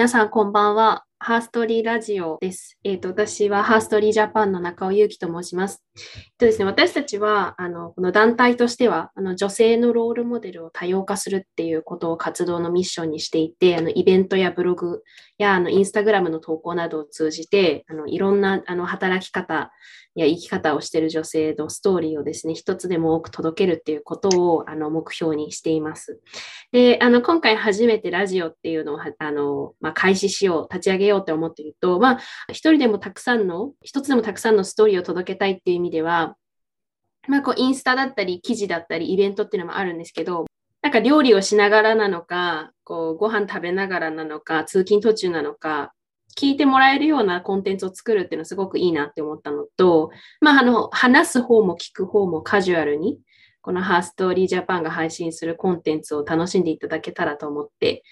皆さんこんばんは。ハーストリーラジオです。えっ、ー、と、私はハーストリージャパンの中尾祐希と申します。とですね、私たちは、あの、この団体としては、あの、女性のロールモデルを多様化するっていうことを活動のミッションにしていて、あの、イベントやブログや、あの、インスタグラムの投稿などを通じて、あの、いろんな、あの、働き方や生き方をしている女性のストーリーをですね、一つでも多く届けるっていうことを、あの、目標にしています。で、あの、今回初めてラジオっていうのを、あの、まあ、開始しよう、立ち上げようって思っていると、まあ、一人でもたくさんの、一つでもたくさんのストーリーを届けたいっていう意味では、まあ、こう、インスタだったり、記事だったり、イベントっていうのもあるんですけど、なんか料理をしながらなのか、こう、ご飯食べながらなのか、通勤途中なのか、聞いてもらえるようなコンテンツを作るっていうのはすごくいいなって思ったのと、まあ、あの、話す方も聞く方もカジュアルに、このハーストーリージャパンが配信するコンテンツを楽しんでいただけたらと思って、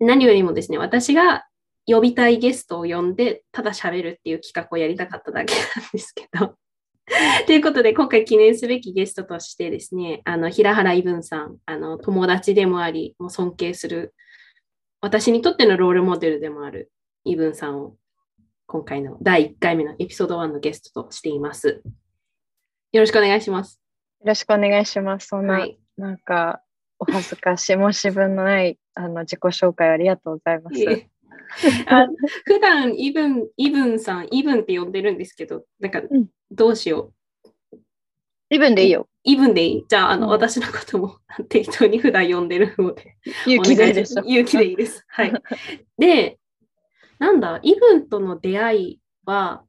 何よりもですね、私が呼びたいゲストを呼んで、ただ喋るっていう企画をやりたかっただけなんですけど。ということで、今回記念すべきゲストとしてですね、あの、平原伊文さん、あの、友達でもあり、もう尊敬する、私にとってのロールモデルでもあるイブンさんを今回の第1回目のエピソード1のゲストとしています。よろしくお願いします。よろしくお願いします。そんな、はい、なんか、お恥ずかしい、申し分のないあの自己紹介ありがとうございます。あ普段イブン、イブンさん、イブンって呼んでるんですけど、なんか、どうしよう。イブンでいいよ。イブンでいい？じゃあ、あの、うん、私のことも 適当に普段呼んでるので。勇気でいいです。勇気でいいです。はい。で、なんだ、イブンとの出会いは、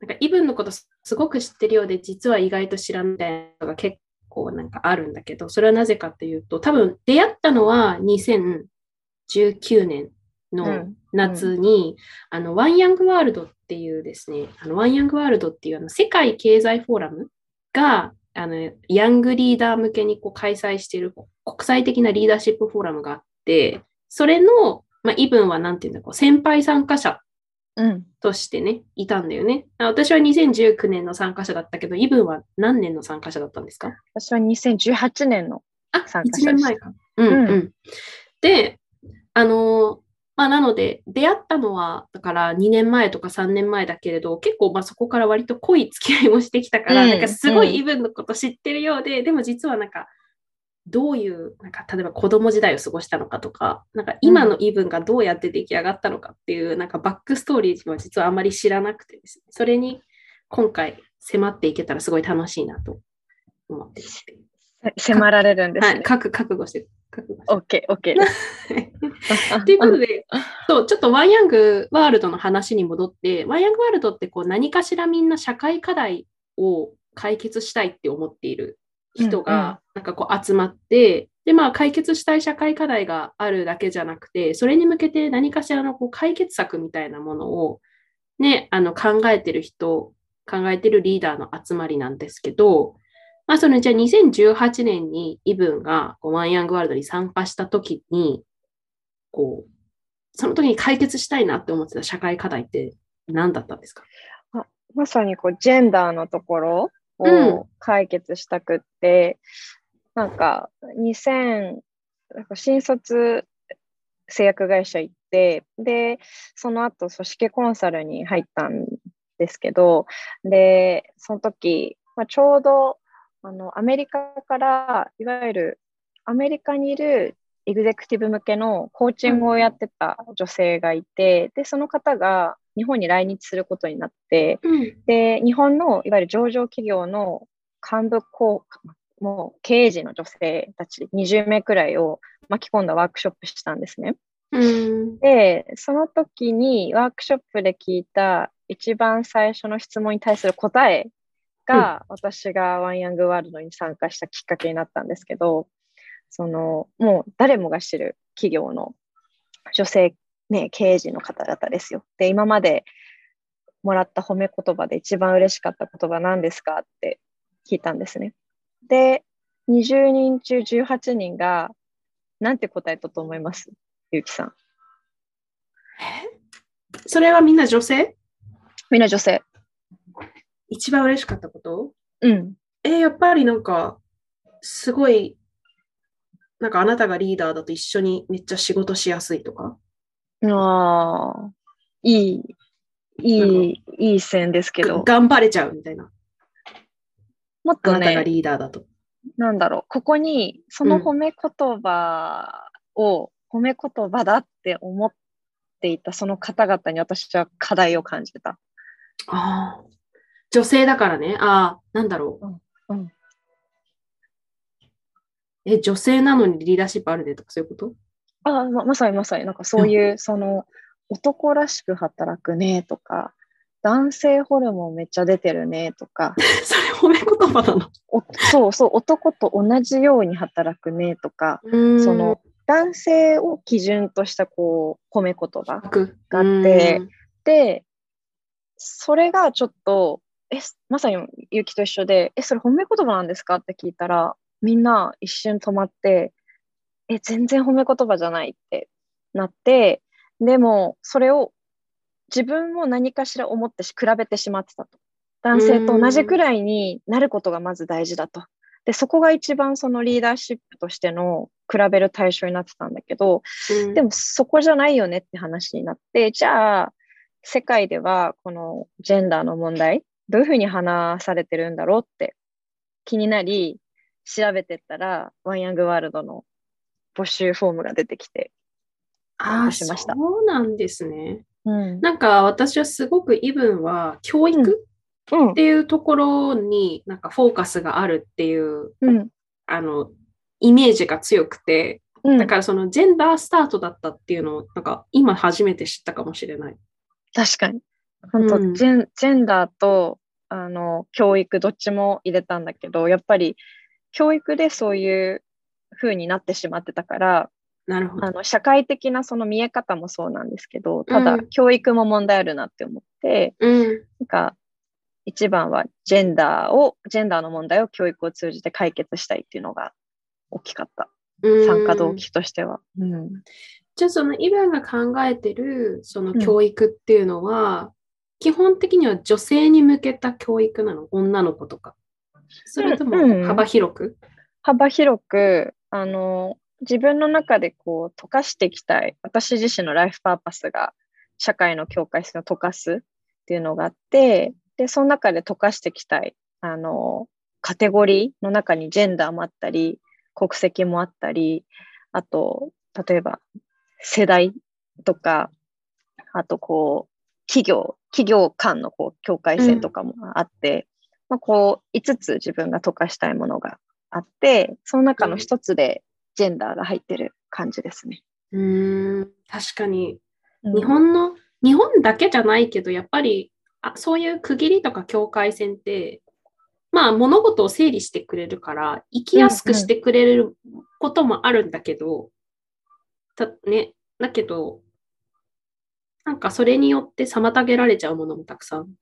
なんかイブンのことすごく知ってるようで、実は意外と知らないのが結構なんかあるんだけど、それはなぜかっていうと、多分出会ったのは2019年の夏に、うんうん、あの、ワンヤングワールドっていうですね、あのワンヤングワールドっていうあの世界経済フォーラムが、あの、ヤングリーダー向けにこう開催している国際的なリーダーシップフォーラムがあって、それのまあ、イブンはなんていうんだろう、先輩参加者としてね、うん、いたんだよね。私は2019年の参加者だったけど、イブンは何年の参加者だったんですか？私は2018年の参加者でした。あ、1年前か。うん、うん、うん。で、あのまあ、なので、出会ったのは、だから2年前とか3年前だけれど、結構まあそこから割と濃い付き合いもしてきたから、うん、なんかすごいイブンのこと知ってるようで、うん、でも実はなんか、どういう、なんか例えば子供時代を過ごしたのかとか、なんか今のイブンがどうやって出来上がったのかっていう、なんかバックストーリーは実はあまり知らなくてですね、それに今回迫っていけたらすごい楽しいなと思って迫られるんですね。はい、覚覚悟して。覚悟して。OK、OK ということで、そう、ちょっとワンヤングワールドの話に戻って、ワンヤングワールドってこう何かしらみんな社会課題を解決したいって思っている人がなんかこう集まって、で、まあ解決したい社会課題があるだけじゃなくて、それに向けて何かしらのこう解決策みたいなものをね、あの考えてる人、考えてるリーダーの集まりなんですけど、まあそのじゃあ2018年にイブンがこうワンヤングワールドに参加した時に、こう、その時に解決したいなって思ってた社会課題って何だったんですか？まさにこうジェンダーのところを解決したくって、うん、なんか2000なんか新卒製薬会社行ってでその後組織コンサルに入ったんですけどでその時、まあ、ちょうどあのアメリカからいわゆるアメリカにいるエグゼクティブ向けのコーチングをやってた女性がいて、でその方が日本に来日することになって、うん、で、日本のいわゆる上場企業の幹部校、もう経営陣の女性たち20名くらいを巻き込んだワークショップしたんですね。うん、で、その時にワークショップで聞いた一番最初の質問に対する答えが、うん、私がワンヤングワールドに参加したきっかけになったんですけど、その、もう誰もが知る企業の女性ね、経営陣の方々ですよ。で、今までもらった褒め言葉で一番嬉しかった言葉何ですかって聞いたんですね。で、20人中18人が、なんて答えたと思います？ゆうきさん。それはみんな女性？みんな女性。一番嬉しかったこと？うん。えー、やっぱりなんか、すごい、なんかあなたがリーダーだと一緒にめっちゃ仕事しやすいとか？ああ、いい、いい、いい線ですけど。頑張れちゃうみたいな。もっとね、リーダーだと。なんだろう、ここにその褒め言葉を、褒め言葉だって思っていたその方々に私は課題を感じた。ああ。女性だからね。ああ、なんだろう。うん、え、女性なのにリーダーシップあるね。とかそういうこと？あままさにまさに、なんかそういう、その、男らしく働くね。とか、男性ホルモンめっちゃ出てるね。とか。それ褒め言葉なの？そうそう、男と同じように働くね。とか、その男性を基準としたこう褒め言葉があって、で、それがちょっと、え、まさにゆきと一緒で、え、それ褒め言葉なんですか？って聞いたら、みんな一瞬止まって、え、全然褒め言葉じゃないってなって、でも、それを自分も何かしら思ってし、比べてしまってたと。男性と同じくらいになることがまず大事だと。で、そこが一番そのリーダーシップとしての比べる対象になってたんだけど、でもそこじゃないよねって話になって、じゃあ、世界ではこのジェンダーの問題、どういうふうに話されてるんだろうって気になり、調べてったら、ワンヤングワールドの募集フォームが出てきて、ああ、そうなんですね。うん、なんか私はすごくイブンは教育っていうところになんかフォーカスがあるっていう、うん、あのイメージが強くて、だからそのジェンダースタートだったっていうのをなんか今初めて知ったかもしれない。確かに。本当、うん、ジェンジェンダーとあの教育どっちも入れたんだけどやっぱり教育でそういう風になってしまってたからなるほど。あの社会的なその見え方もそうなんですけどただ、教育も問題あるなって思って、うん、なんか一番はジェンダーをジェンダーの問題を教育を通じて解決したいっていうのが大きかった、参加動機としては。うん、じゃあそのイブンが考えてるその教育っていうのは、うん、基本的には女性に向けた教育なの？女の子とか。それとも幅広く、うん、幅広くあの自分の中でこう溶かしていきたい。私自身のライフパーパスが社会の境界線を溶かすっていうのがあってでその中で溶かしていきたい。あのカテゴリーの中にジェンダーもあったり国籍もあったりあと例えば世代とかあとこう企業企業間のこう境界線とかもあって、うん、まあ、こう5つ自分が溶かしたいものがあってその中の1つでジェンダーが入ってる感じですね。うん。確かに、日本の日本だけじゃないけどやっぱりあそういう区切りとか境界線ってまあ物事を整理してくれるから生きやすくしてくれることもあるんだけど、うんうん、たね、だけどなんかそれによって妨げられちゃうものもたくさん、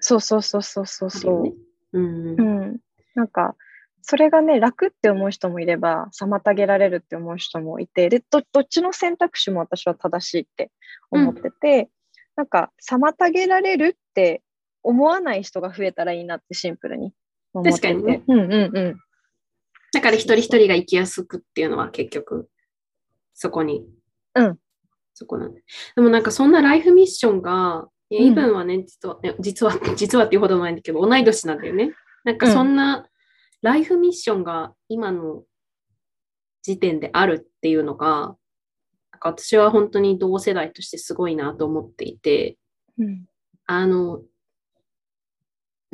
そうそうそうそうそうそう、ね、うん、うん、なんかそれがね、楽って思う人もいれば、妨げられるって思う人もいて、で、どっちの選択肢も私は正しいって思ってて、うん、なんか、妨げられるって思わない人が増えたらいいなってシンプルに思ってて。確かにね。うんうんうん。だから一人一人が生きやすくっていうのは結局、そこに。うん。そこなんで。でもなんかそんなライフミッションが、イブンはね、実は、実は、実はっていうほどないんだけど、同い年なんだよね。なんかそんな、ライフミッションが今の時点であるっていうのが、なんか私は本当に同世代としてすごいなと思っていて、うん、あの、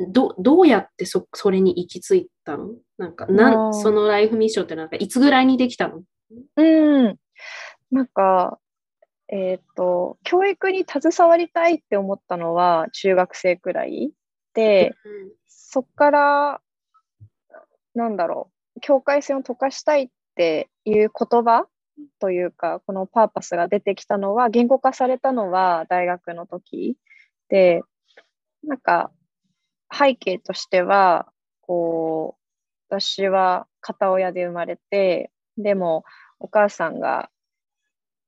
どどうやってそそれに行き着いたの？なんかなんそのライフミッションってなんかいつぐらいにできたの？うん。なんか、えっ、ー、と、教育に携わりたいって思ったのは中学生くらいで、そっからなんだろう、境界線を溶かしたいっていう言葉というか、このパーパスが出てきたのは、言語化されたのは大学の時で、なんか背景としては、こう、私は片親で生まれて、でもお母さんが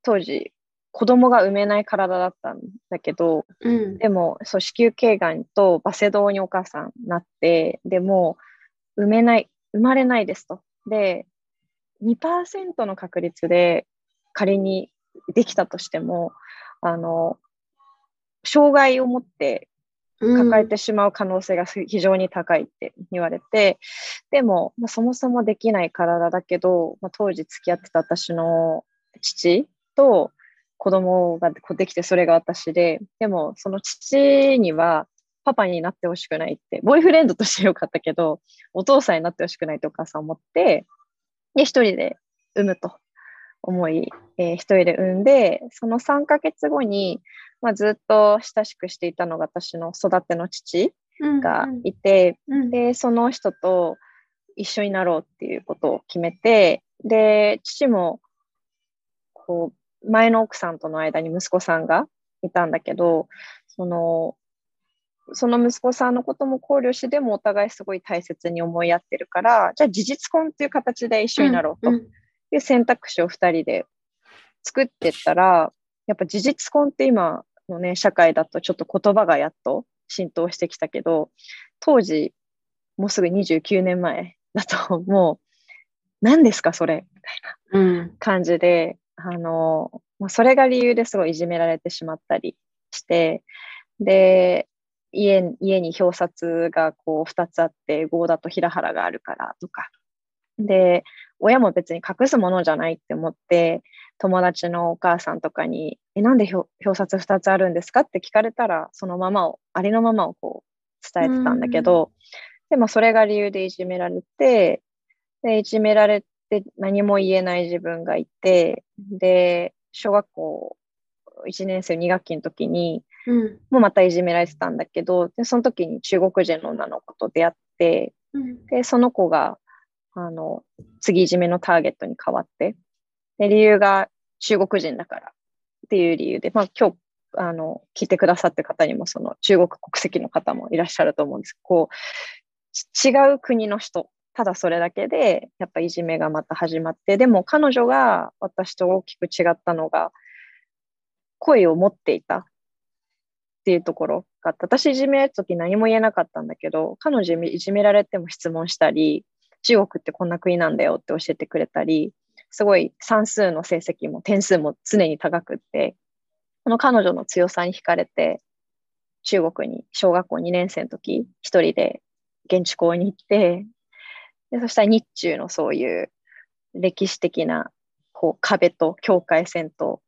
当時子供が産めない体だったんだけど、うん、でもそう子宮頸がんとバセドウにお母さんなってでも産めない生まれないですと。で、2%の確率で仮にできたとしても、あの、障害を持って抱えてしまう可能性が非常に高いって言われて、うん、でも、まあ、そもそもできない体だけど、まあ、当時付き合ってた私の父と子供ができてそれが私で、でもその父にはパパになってほしくないって、ボーイフレンドとしてよかったけど、お父さんになってほしくないってお母さん思って、で、一人で産むと。思い、えー、一人で産んで、その3ヶ月後に、まあ、ずっと親しくしていたのが私の育ての父がいて、うんうん、で、その人と一緒になろうっていうことを決めて、で、父も、こう、前の奥さんとの間に息子さんがいたんだけど、その、その息子さんのことも考慮してでもお互いすごい大切に思い合ってるから、じゃあ事実婚っていう形で一緒になろうと。いう選択肢を2人で作ってったら、やっぱ事実婚って今のね、社会だとちょっと言葉がやっと浸透してきたけど、当時、もうすぐ29年前だと、もう、何ですかそれ？みたいな感じで、うん、あの、それが理由ですごいいじめられてしまったりして、で、家家に表札がこう2つあって合田と平原があるからとかで親も別に隠すものじゃないって思って友達のお母さんとかに「えなんで表札2つあるんですか?」って聞かれたらそのままをありのままをこう伝えてたんだけどでもそれが理由でいじめられてでいじめられて何も言えない自分がいてで小学校1年生2学期の時にうん、もうまたいじめられてたんだけどでその時に中国人の女の子と出会って、うん、でその子があの次いじめのターゲットに変わってで理由が中国人だからっていう理由で、まあ、今日あの聞いてくださって方にもその中国国籍の方もいらっしゃると思うんです。こう違う国の人ただそれだけでやっぱいじめがまた始まってでも彼女が私と大きく違ったのが声を持っていたっていうところがあって、私いじめられた時何も言えなかったんだけど、彼女いじめられても質問したり、中国ってこんな国なんだよって教えてくれたり、すごい算数の成績も点数も常に高くって、この彼女の強さに惹かれて、中国に小学校2年生の時、一人で現地校に行って、でそしたら日中のそういう歴史的なこう壁と境界線と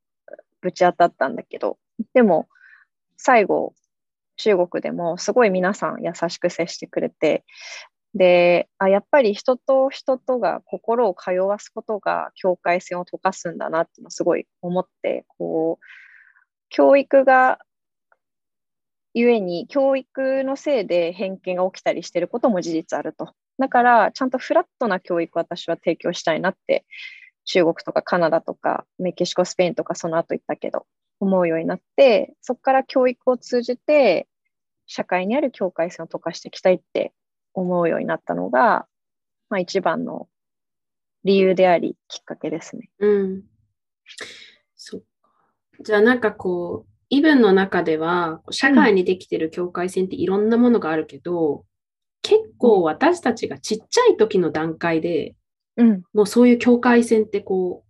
ぶち当たったんだけど、でも最後、中国でもすごい皆さん優しく接してくれて、で、あやっぱり人と人とが心を通わすことが境界線を溶かすんだなってのすごい思って、こう、教育がゆえに教育のせいで偏見が起きたりしてることも事実あると。だから、ちゃんとフラットな教育私は提供したいなって、中国とかカナダとかメキシコ、スペインとかその後言ったけど、思うようになって、そこから教育を通じて、社会にある境界線を溶かしていきたいって思うようになったのが、まあ、一番の理由であり、きっかけですね。うん。そっか。じゃあなんかこう、イブンの中では、社会にできてる境界線っていろんなものがあるけど、結構私たちがちっちゃい時の段階で、うん、もうそういう境界線ってこ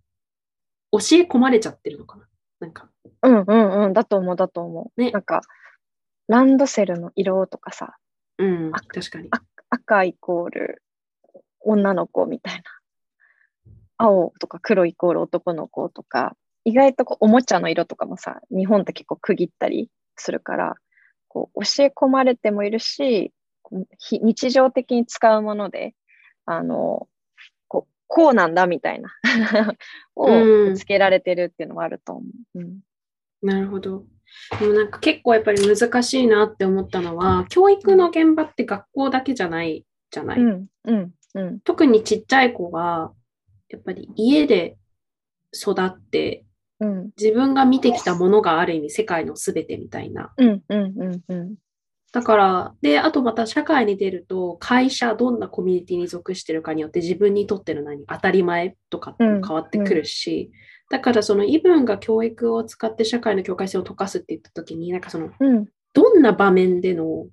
う、教え込まれちゃってるのかな？なんか。うんうんうん、だと思う、だと思う。ね。なんか、ランドセルの色とかさ、うん、確かに。赤イコール女の子みたいな。青とか黒イコール男の子とか、意外とこうおもちゃの色とかもさ、日本って結構区切ったりするから、こう教え込まれてもいるし、日常的に使うもので、あの、こうなんだみたいな をつけられてるっていうのもあると思う。うん、なるほど。でもなんか結構やっぱり難しいなって思ったのは、教育の現場って学校だけじゃないじゃない？うん。うん。うん、特にちっちゃい子は、やっぱり家で育って、うん、自分が見てきたものがある意味世界の全てみたいな。だから、で、あとまた社会に出ると、会社、どんなコミュニティに属してるかによって自分にとっての何、当たり前とか変わってくるし、うんうん、だからそのイブンが教育を使って社会の境界線を溶かすって言った時に、なんかその、うん、どんな場面での、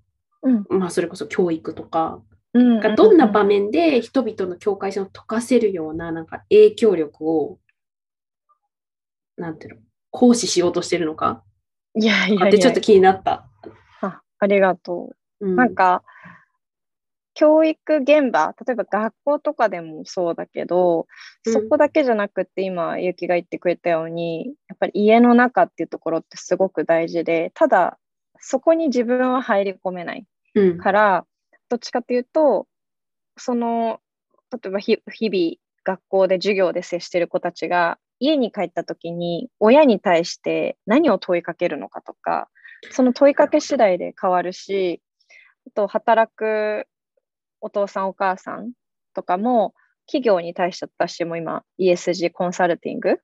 まあそれこそ教育とか、がどんな場面で人々の境界線を溶かせるようななんか影響力をなんていうの、行使しようとしてるのかいやいやいや。ってちょっと気になった。あありがとう。うん、なんか、教育現場、例えば学校とかでもそうだけど、うん。そこだけじゃなくって今、ゆきが言ってくれたように、やっぱり家の中っていうところってすごく大事で、ただ、そこに自分は入り込めないうん、から、どっちかっていうと、その、例えばひ日々、学校で授業で接してる子たちが、家に帰った時に親に対して何を問いかけるのかとか、その問いかけ次第で変わるし、あと働くお父さんお母さんとかも企業に対して私も今 ESG コンサルティング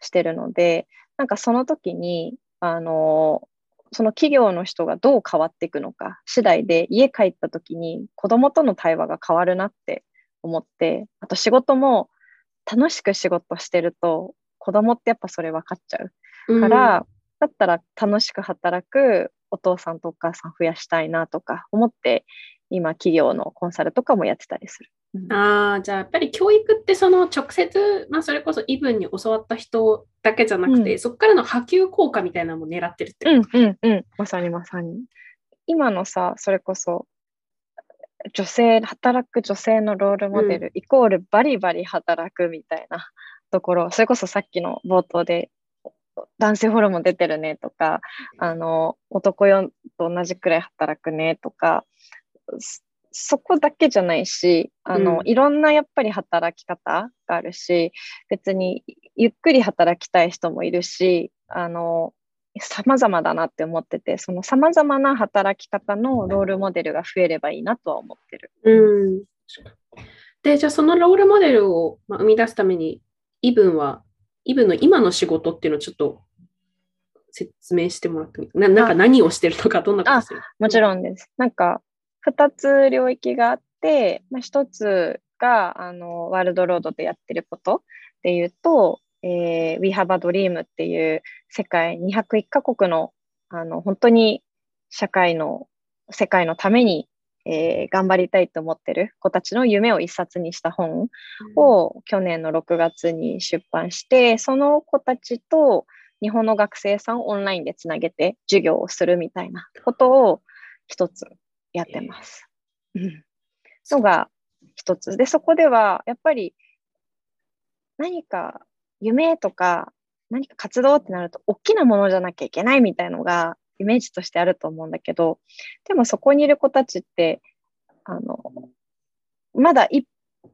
してるので、なんかその時に、あの、その企業の人がどう変わっていくのか次第で家帰った時に子供との対話が変わるなって思って、あと仕事も楽しく仕事してると子供ってやっぱそれ分かっちゃうから、だったら楽しく働くお父さんとお母さん増やしたいなとか思って今企業のコンサルとかもやってたりする。うんああ、じゃあやっぱり教育ってその直接、まあ、それこそイブンに教わった人だけじゃなくて、うんそこからの波及効果みたいなのも狙ってるってうこと？んうんうん。まさにまさに。今のさ、それこそ、女性、働く女性のロールモデル、イコールバリバリ働くみたいなところ、それこそさっきの冒頭で、男性ホルモン出てるねとか、あの、男よと同じくらい働くねとか、そそこだけじゃないし、あの、うんいろんなやっぱり働き方があるし、別にゆっくり働きたい人もいるし、あの、様々だなって思ってて、その様々な働き方のロールモデルが増えればいいなとは思ってる。うん。で、じゃあそのロールモデルをまあ生み出すために、イブンは、イブンの今の仕事っていうのをちょっと説明してもらってもな？なんか何をしてるとか、どんなことしてるもちろんです。なんか、二つ領域があって、まあ、一つが、あの、ワールドロードでやってることっていうと、えー We Have a Dream っていう世界201カ国の、あの、本当に社会の、世界のために、えー頑張りたいと思ってる子たちの夢を一冊にした本を去年の6月に出版して、その子たちと日本の学生さんをオンラインでつなげて授業をするみたいなことを一つやってます。うんのが一つ。で、そこではやっぱり何か夢とか何か活動ってなると大きなものじゃなきゃいけないみたいのがイメージとしてあると思うんだけど、でもそこにいる子たちって、あの、まだい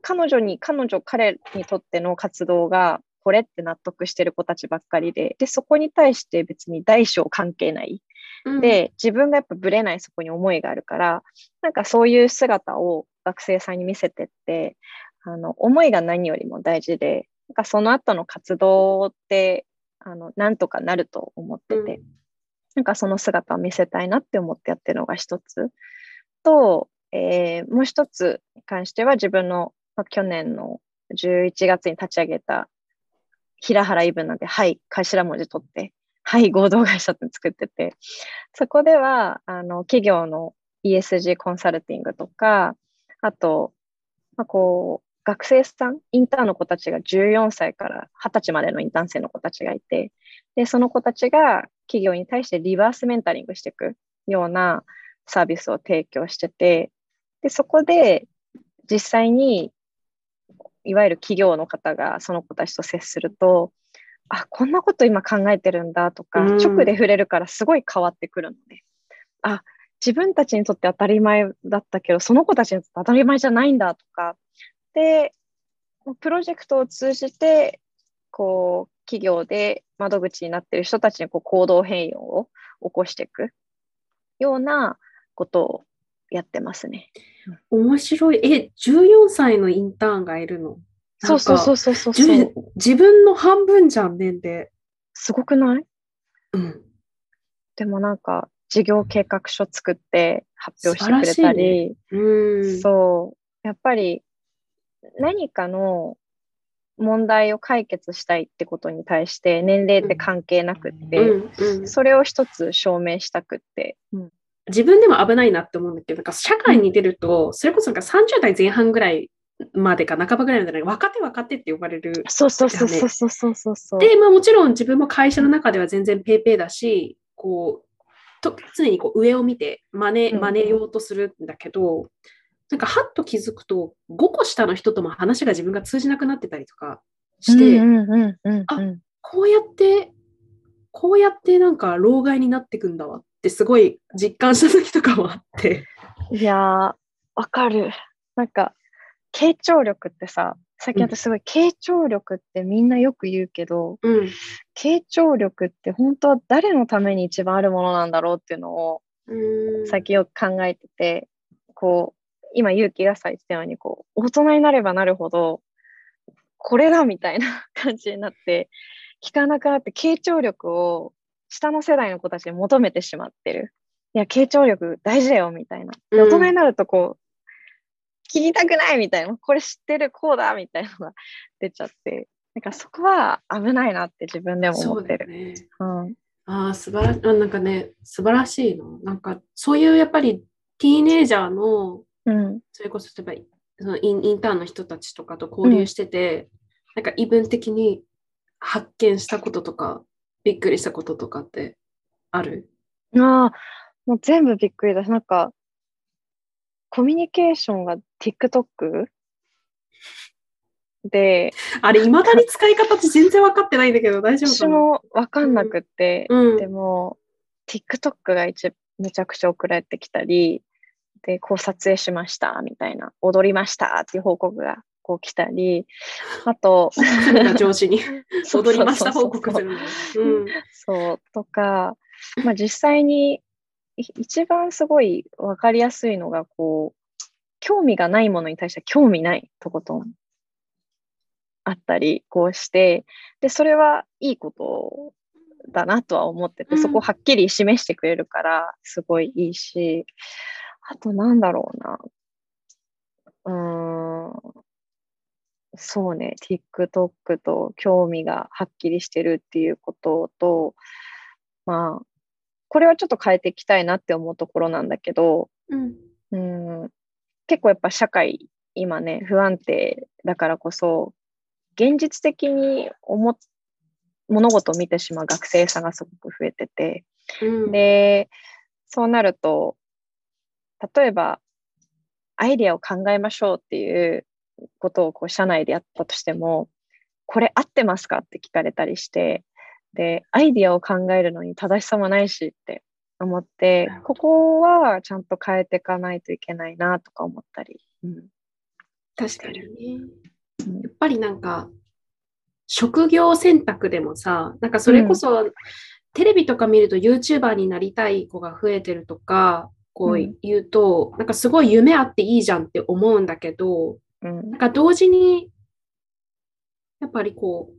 彼女に、彼女、彼にとっての活動が、これって納得してる子たちばっかりで、で、そこに対して別に大小関係ない。うん、で、自分がやっぱブレないそこに思いがあるから、なんかそういう姿を学生さんに見せてって、あの、思いが何よりも大事で、なんかその後の活動って、あの、なんとかなると思ってて、うんなんかその姿を見せたいなって思ってやってるのが一つ。と、えーもう一つに関しては自分の、まあ、去年の11月に立ち上げた平原イブなんで、はい、頭文字取って、はい、合同会社って作ってて、そこでは、あの、企業の ESG コンサルティングとか、あと、まあ、こう、学生さん、インターンの子たちが14歳から20歳までのインターン生の子たちがいて、で、その子たちが企業に対してリバースメンタリングしていくようなサービスを提供してて、で、そこで実際に、いわゆる企業の方がその子たちと接すると、あ、こんなこと今考えてるんだとか、うん。直で触れるからすごい変わってくるので、あ、自分たちにとって当たり前だったけど、その子たちにとって当たり前じゃないんだとか、で、プロジェクトを通じて、こう、企業で窓口になっている人たちにこう行動変容を起こしていくようなことをやってますね。面白い。え、14歳のインターンがいるの？そうそうそううそうそう自分の半分じゃん、年齢。すごくない？うん。でもなんか、事業計画書作って発表してくれたり、うん。そう、やっぱり何かの問題を解決したいってことに対して年齢って関係なくって、うん、それを一つ証明したくって、うん、自分でも危ないなって思うんだけどなんか社会に出ると、それこそなんか30代前半ぐらいまでか半ばぐらいまで若手若手って呼ばれる、ね、そうそうそうそうそうそうそう。で、まあ、もちろん自分も会社の中では全然ペイペイだしこうと常にこう上を見て真似真似ようとするんだけど、なんかはっと気づくと、5個下の人とも話が自分が通じなくなってたりとかして、うんうんうんうんあうんこうやって、こうやってなんか老害になってくんだわってすごい実感した時とかもあって。いやー、わかる。なんか、傾聴力ってさ、最近うん私すごい傾聴力ってみんなよく言うけど、うん。傾聴力って本当は誰のために一番あるものなんだろうっていうのをうん最近よく考えてて、こう、今、勇気がさ言ってたように、こう、大人になればなるほど、これだみたいな 感じになって、聞かなくなって、傾聴力を下の世代の子たちに求めてしまってる。いや、傾聴力大事だよみたいな。大人になると、こう、聞きたくないみたいな、これ知ってる、こうだみたいなのが 出ちゃって、なんかそこは危ないなって自分でもそう思ってる。ね。うんああ、素晴らしい。なんかね、素晴らしいの。なんか、そういうやっぱりティーネイジャーの、うん。それこそ例えばそのインインターンの人たちとかと交流してて、なんか異文的に発見したこととか、びっくりしたこととかってある？ああ、もう全部びっくりだし、なんか、コミュニケーションが TikTok で、あれ、いまだに使い方って全然分かってないんだけど、大丈夫私もわかんなくって、うん。でも、TikTok が一めちゃくちゃ送られてきたり、で、こう撮影しましたみたいな、踊りましたっていう報告がこう来たり、あと、上司に。踊りました報告するそう、とか、まあ、実際にい一番すごい分かりやすいのが、こう、興味がないものに対しては興味ないとことんあったり、こうして、で、それはいいことだなとは思ってて、うん。そこをはっきり示してくれるから、すごいいいし、あとなんだろうな。うーん。そうね、TikTok と興味がはっきりしてるっていうことと、まあ、これはちょっと変えていきたいなって思うところなんだけど、うん。うん、結構やっぱ社会、今ね、不安定だからこそ、現実的に思っ物事を見てしまう学生さんがすごく増えてて、うん。で、そうなると、例えば、アイデアを考えましょうっていうことをこう社内でやったとしても、これ合ってますかって聞かれたりして、で、アイデアを考えるのに正しさもないしって思ってここはちゃんと変えていかないといけないなとか思ったり。うん。確かにね。うん。やっぱりなんか、職業選択でもさ、なんかそれこそ、テレビとか見ると YouTuber になりたい子が増えてるとか、こううん言うと、なんかすごい夢あっていいじゃんって思うんだけど、うんなんか同時に、やっぱりこう、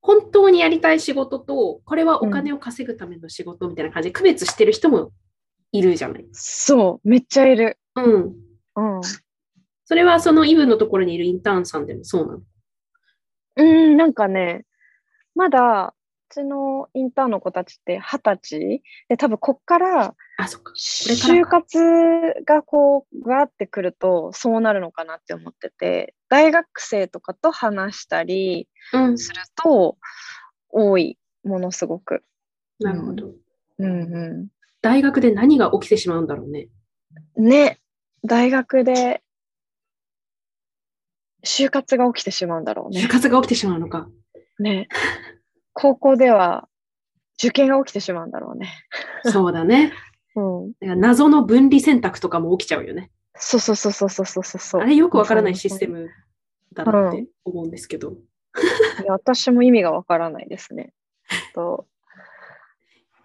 本当にやりたい仕事と、これはお金を稼ぐための仕事みたいな感じで区別してる人もいるじゃない？そう、めっちゃいる。うん。うん。それはそのイブのところにいるインターンさんでもそうなの？うん、なんかね、まだ、うちのインターンの子たちって二十歳？で、多分こっから就活がこう、ガーってくると、そうなるのかなって思ってて、大学生とかと話したりうん。すると、多い、ものすごく。なるほど。うんう大学で何が起きてしまうんだろうね。ん。ね、大学で、就活が起きてしまうんだろう就ね。活が起きてしまうのか。ね。高校では、受験が起きてしまうんだろうね。そうだね。うん。だから謎の分離選択とかも起きちゃうよね。そうそうそうそうそうそうそう。あれよくわからないシステムだなって思うんですけど。いや私も意味がわからないですね。と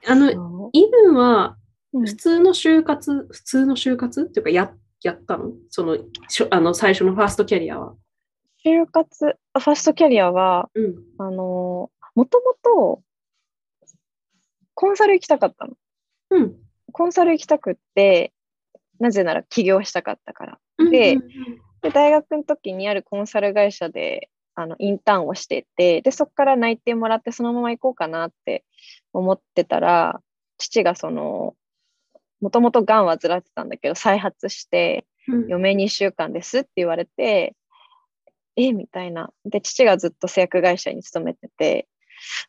あの、そイブンはううん普通の就活、普通の就活？っていうかや、やったの？そのしょあの最初のファーストキャリアは。就活、あファーストキャリアは、うん。あの、もともと、コンサル行きたかったの。うん。コンサル行きたくって、なぜなら起業したかったから。でうんで、大学の時にあるコンサル会社で、あの、インターンをしてて、で、そこから内定もらってそのまま行こうかなって思ってたら、父がその、もともと癌患ってたんだけど、再発して、余命2週間ですって言われて、えみたいな。で、父がずっと製薬会社に勤めてて、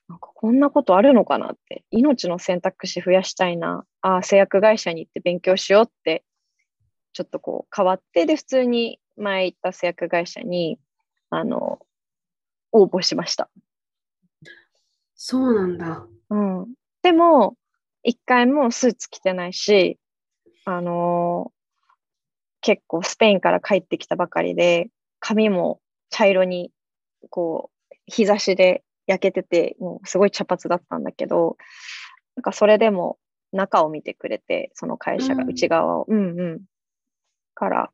なんかこんなことあるのかなって、命の選択肢増やしたいな、ああ、製薬会社に行って勉強しようって、ちょっとこう変わって、で、普通に前行った製薬会社に、あの、応募しました。そうなんだ。うん。でも、一回もスーツ着てないし、あのー、結構スペインから帰ってきたばかりで、髪も茶色に、こう、日差しで焼けてて、もうすごい茶髪だったんだけど、なんかそれでも中を見てくれて、その会社が内側を。うん、うん、うん。から、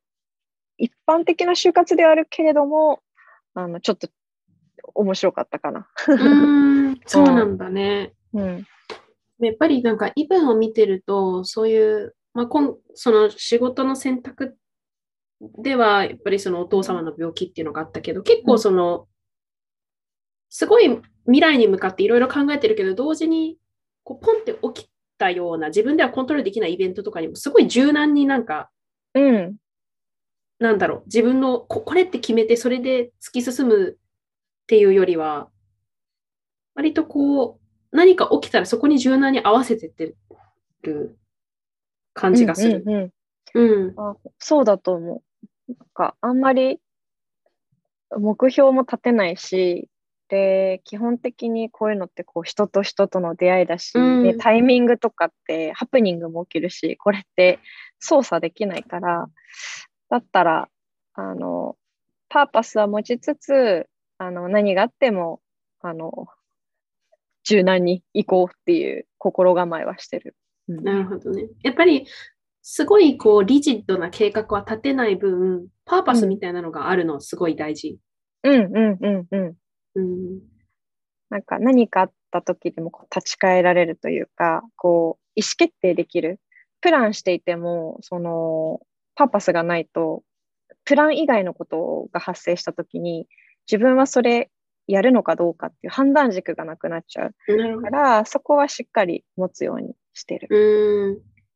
一般的な就活ではあるけれども、あの、ちょっと面白かったかな。うん、そうなんだね。うん。やっぱりなんか、イブンを見てると、そういう、まあ、こんその仕事の選択では、やっぱりそのお父様の病気っていうのがあったけど、結構その、うん、すごい未来に向かっていろいろ考えてるけど、同時に、こう、ポンって起きたような、自分ではコントロールできないイベントとかにも、すごい柔軟になんか、うん。なんだろう、自分のこ、これって決めて、それで突き進むっていうよりは、割とこう、何か起きたらそこに柔軟に合わせてってる感じがする。うん、うんうん、あそうだと思う。なんかあんまり目標も立てないし、で、基本的にこういうのってこう人と人との出会いだし、うん、でタイミングとかってハプニングも起きるし、これって操作できないから、だったら、あの、パーパスは持ちつつ、あの、何があっても、あの、柔軟に行こうっていう心構えはしてる。うん、なるほどね。やっぱり、すごいこう、リジッドな計画は立てない分、パーパスみたいなのがあるのすごい大事。うんうんうんうん。うん、なんか何かあった時でもこう立ち返られるというか、こう、意思決定できる。プランしていても、その、パーパスがないと、プラン以外のことが発生した時に、自分はそれやるのかどうかっていう判断軸がなくなっちゃうから、そこはしっかり持つようにしてる。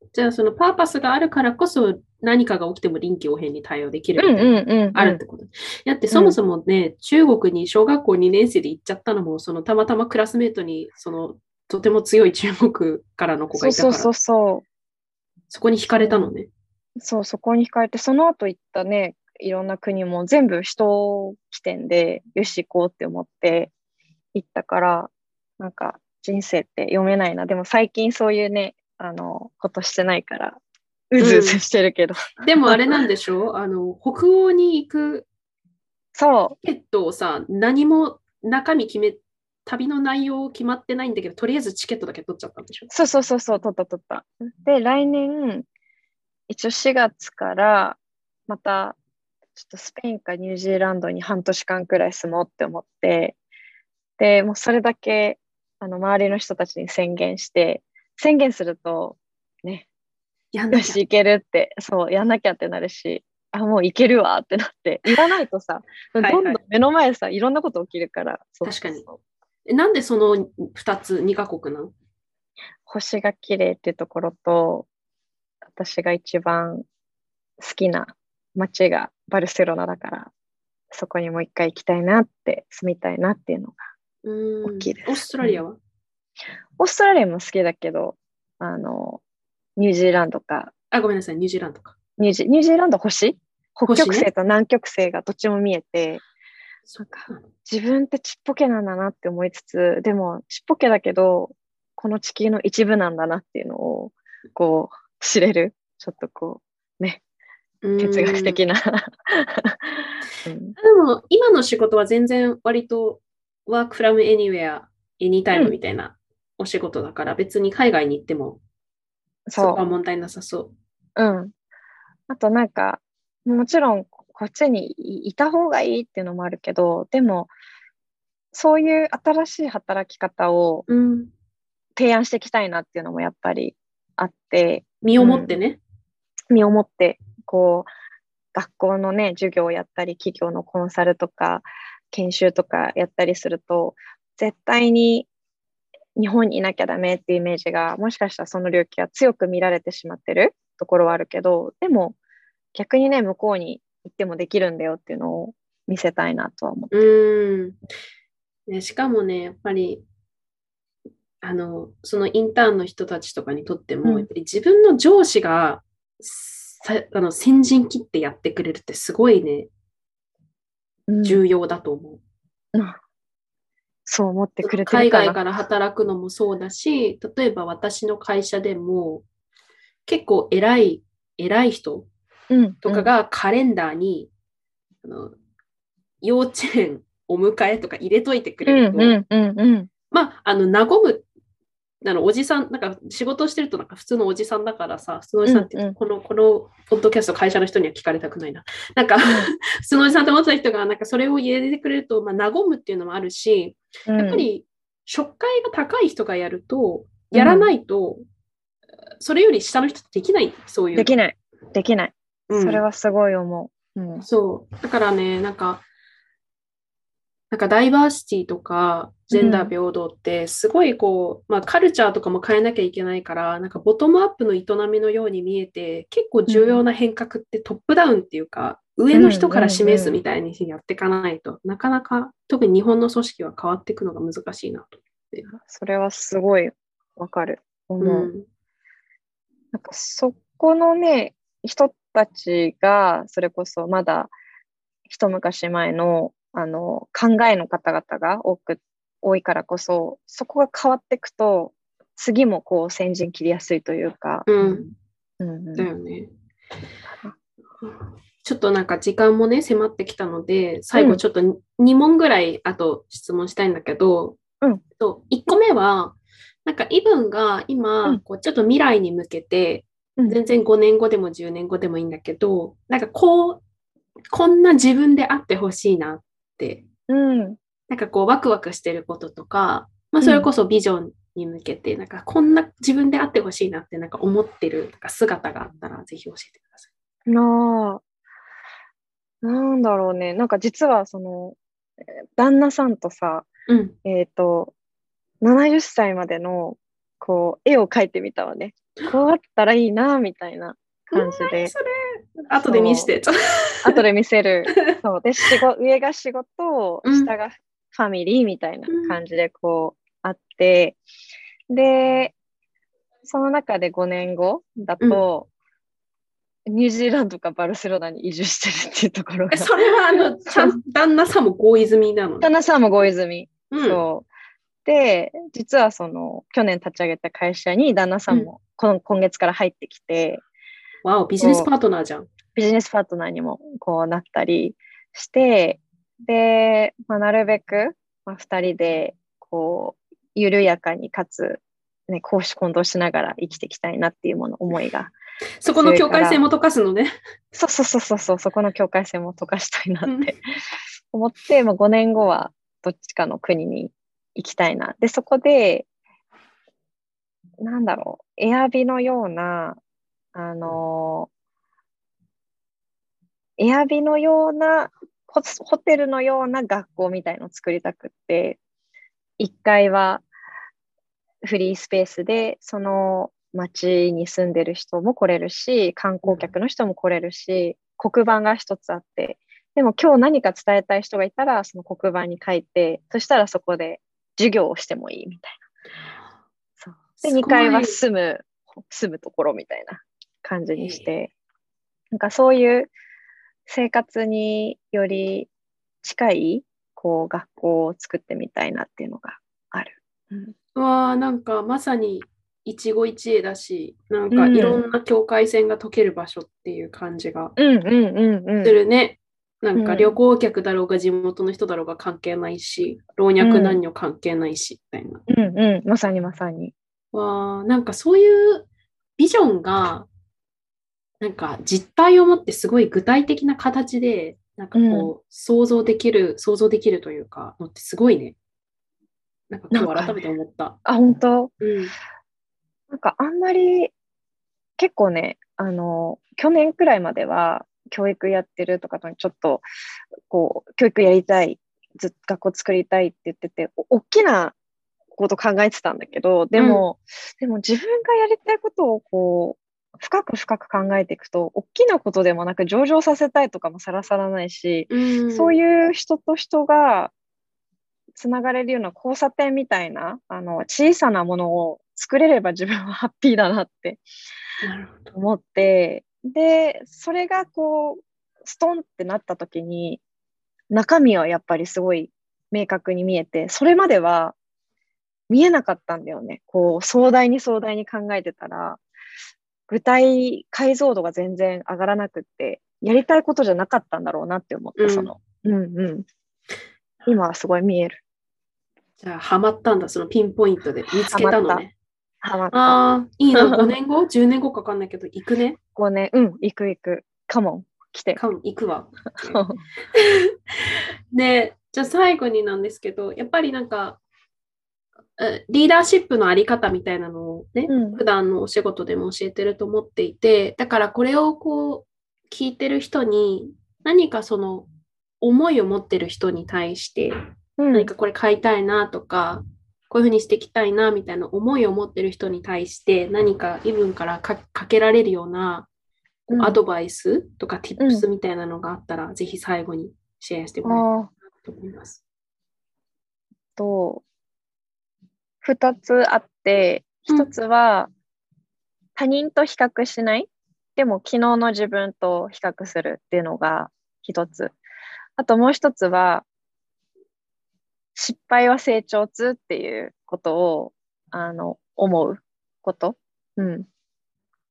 うんじゃあそのパーパスがあるからこそ何かが起きても臨機応変に対応できるみたいなあるってこと。だってそもそもね、うん、中国に小学校2年生で行っちゃったのも、そのたまたまクラスメートにそのとても強い中国からの子がいたから、そうそうそうそこに惹かれたのね。そう、そこに惹かれて、その後行ったね、いろんな国も全部人起点で、よし行こうって思って行ったから、なんか人生って読めないな。でも最近そういうね、あの、ことしてないから、うずうずしてるけど。うん、でもあれなんでしょう？あの、北欧に行くそう。チケットをさ、何も中身決め、旅の内容決まってないんだけど、とりあえずチケットだけ取っちゃったんでしょ？そうそうそうそう、取った取った。で、来年、一応4月からまたちょっとスペインかニュージーランドに半年間くらい住もうって思って、で、もうそれだけ、あの、周りの人たちに宣言して、宣言すると、ね、やん。よし、いけるって、そう、やんなきゃってなるし、あ、もういけるわってなって、言わないとさ、どんどん目の前さ、いろんなこと起きるから。確かに。なんでその2つ、2カ国なの星が綺麗っていうところと、私が一番好きな街がバルセロナだから、そこにもう一回行きたいなって、住みたいなっていうのが大きいです。オーストラリアは、オーストラリアも好きだけど、あの、ニュージーランドか。あ、ごめんなさい、ニュージーランドか。ニュージニュージーランド星？北極星と南極星がどっちも見えて、ね、なんか自分ってちっぽけなんだなって思いつつ、でもちっぽけだけど、この地球の一部なんだなっていうのを、こう、知れる。ちょっとこう、ね、哲学的な。うん、でも、今の仕事は全然割と work from anywhere, anytime みたいなお仕事だから、別に海外に行ってもそこは問題なさそう。うん。あとなんか、もちろんこっちにいた方がいいっていうのもあるけど、でも、そういう新しい働き方を提案していきたいなっていうのもやっぱりあって、身をもってね。うん、身をもってこう、学校のね、授業をやったり、企業のコンサルとか、研修とかやったりすると、絶対に日本にいなきゃダメっていうイメージが、もしかしたらその領域は強く見られてしまってるところはあるけど、でも、逆にね、向こうに行ってもできるんだよっていうのを見せたいなとは思って。うん。ね、しかもね、やっぱり、あの、そのインターンの人たちとかにとっても、うんやっぱり自分の上司がさあの先陣切ってやってくれるってすごいね、うん重要だと思う。うんそう思ってくれて海るかな。外から働くのもそうだし、例えば私の会社でも、結構偉い、偉い人うんとかがカレンダーに、あの幼稚園お迎えとか入れといてくうんれると、うんうんうんまあ、あの、和む、あの、おじさん、なんか仕事してるとなんか普通のおじさんだからさ、普通のおじさんって、うんうんこの、この、ポッドキャスト会社の人には聞かれたくないな。なんか、普通のおじさんって思ってた人が、なんかそれを入れてくれると、まあ、和むっていうのもあるし、うん。やっぱり、食会が高い人がやると、やらないと、それより下の人できない、そういうの。できない。できない。うんそれはすごい思う。うんそう。だからね、なんか、なんかダイバーシティとか、ジェンダー平等って、すごいこう、まあカルチャーとかも変えなきゃいけないから、なんかボトムアップの営みのように見えて、結構重要な変革ってトップダウンっていうか、上の人から示すみたいにやっていかないと、なかなか、特に日本の組織は変わっていくのが難しいなと。それはすごいわかる。思う。うん。なんかそこのね、人たちが、それこそまだ一昔前のあの考えの方々が多く多いからこそ、そこが変わっていくと、次もこう先陣切りやすいというか。うん。うんうん。だよね。ちょっとなんか時間もね、迫ってきたので、最後ちょっと2問ぐらいあと質問したいんだけど、うん。と1個目は、なんかイブンが今、うん。こうちょっと未来に向けて、うん。全然5年後でも10年後でもいいんだけど、なんかこう、こんな自分であってほしいなって、うんなんかこうワクワクしてることとか、まあ、それこそビジョンに向けて、なんかこんな自分であってほしいなってなんか思ってるなんか姿があったら、ぜひ教えてください。なあ、なんだろうね。なんか実はその、えー旦那さんとさ、うん。えっ、と、70歳までの、こう、絵を描いてみたわね。こうあったらいいな、みたいな感じで。それ、後で見して。後で見せる。そう。で、仕事、上が仕事、うん下がファミリーみたいな感じで、こう、あって、で、その中で5年後だと、ニュージーランドかバルセロナに移住してるっていうところがと。それは、あの、旦那さんも合意済みなの？ね旦那さんも合意済み。うん。そう。で、実はその、去年立ち上げた会社に旦那さんもこの今月から入ってきて、わお、ビジネスパートナーじゃん。ビジネスパートナーにもこうなったりして、で、まあ、なるべく、まあ、2人でこう緩やかにかつ、ね、公私混同しながら生きていきたいなっていうもの思いがそこの境界線も溶かすのね。そうそうそうそうそう。そこの境界線も溶かしたいなうん。って思って、まあ、5年後はどっちかの国に行きたいな。でそこでなんだろう。エアビのようなあのエアビのようなホホテルのような学校みたいのを作りたくって1階はフリースペースでその町に住んでる人も来れるし観光客の人も来れるし黒板が一つあってでも今日何か伝えたい人がいたらその黒板に書いてそしたらそこで授業をしてもいいみたいな。そう。で2階は住む住むところみたいな感じにしてなんかそういう生活により近いこう学校を作ってみたいなっていうのがある。うんわあ、なんかまさに一期一会だし、なんかうんいろんな境界線が解ける場所っていう感じがうんうんうんうんするね。なんかうん旅行客だろうが地元の人だろうが関係ないし、老若男女関係ないし、みたいな。うんうん、まさにまさに。わあ、なんかそういうビジョンが、なんか実態を持ってすごい具体的な形で、なんかこう、想像できる、想像できるというか、のってすごいね。なんか今日改めて思った。あ、本当？うん。なんかあんまり、結構ね、あの、去年くらいまでは、教育やってるとかとちょっと、こう、教育やりたい、ず学校作りたいって言ってて、お大きなこと考えてたんだけど、でも、でも自分がやりたいことをこう、深く深く考えていくと、大きなことでもなく上場させたいとかもさらさらないし、うんそういう人と人がつながれるような交差点みたいな、あの、小さなものを作れれば自分はハッピーだなって。思って、で、それがこう、ストンってなった時に、中身はやっぱりすごい明確に見えて、それまでは見えなかったんだよね。こう、壮大に壮大に考えてたら、具体解像度が全然上がらなくって、やりたいことじゃなかったんだろうなって思った、うんその。うんうん。今はすごい見える。じゃあ、ハマったんだ、そのピンポイントで見つけたのね。ハマった。ああ、いいな、5年後 ?10 年後かわかんないけど、行くね？5年、うん、行く行く。カモン、来て。か行くわ。で、じゃあ最後になんですけど、やっぱりなんか、えリーダーシップのあり方みたいなのをね、うん。普段のお仕事でも教えてると思っていて、だからこれをこう聞いてる人に何かその思いを持ってる人に対してうん。何かこれ買いたいなとか、こういうふうにしていきたいなみたいな思いを持ってる人に対して何かイブンからかかけられるようなアドバイスとか tips みたいなのがあったら、ぜひ最後にシェアしてもらえああ、たらと思います。と、二つあって、うん一つは、他人と比較しない。でも、昨日の自分と比較するっていうのが一つ。あともう一つは、失敗は成長痛っていうことを、あの、思うこと。うん。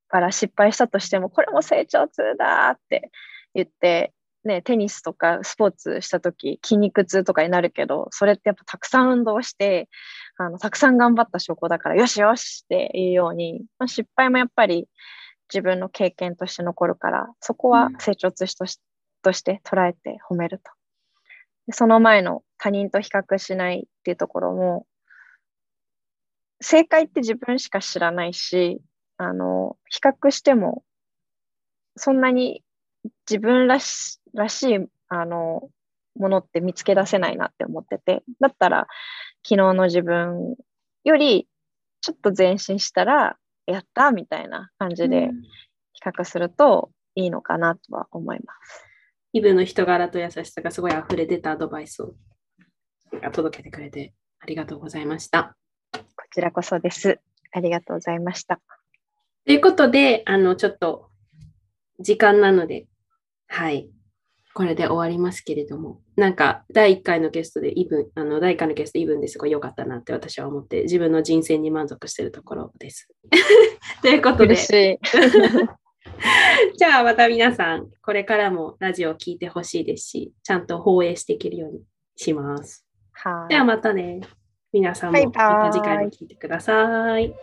から失敗したとしても、これも成長痛だって言って、ね、テニスとかスポーツしたとき筋肉痛とかになるけど、それってやっぱたくさん運動して、あの、たくさん頑張った証拠だから、よしよしっていうように、まあ、失敗もやっぱり自分の経験として残るから、そこは成長とし,、として捉えて褒めると。でその前の他人と比較しないっていうところも、正解って自分しか知らないし、あの、比較しても、そんなに自分らしらしい、あの、ものって見つけ出せないなって思ってて、だったら、昨日の自分よりちょっと前進したら、やったみたいな感じでうん比較するといいのかなとは思います。イブの人柄と優しさがすごい溢れ出たアドバイスを届けてくれてありがとうございました。こちらこそです。ありがとうございました。ということで、あの、ちょっと時間なので、はい、これで終わりますけれども、なんか第1回のゲストでイブン、あの、第1回のゲストイブンですごい良かったなって私は思って、自分の人生に満足しているところです。ということで嬉、しい。じゃあまた皆さん、これからもラジオを聞いてほしいですし、ちゃんと放映していけるようにします。はいではまたね。皆さんもバイバイまた次回も聞いてください。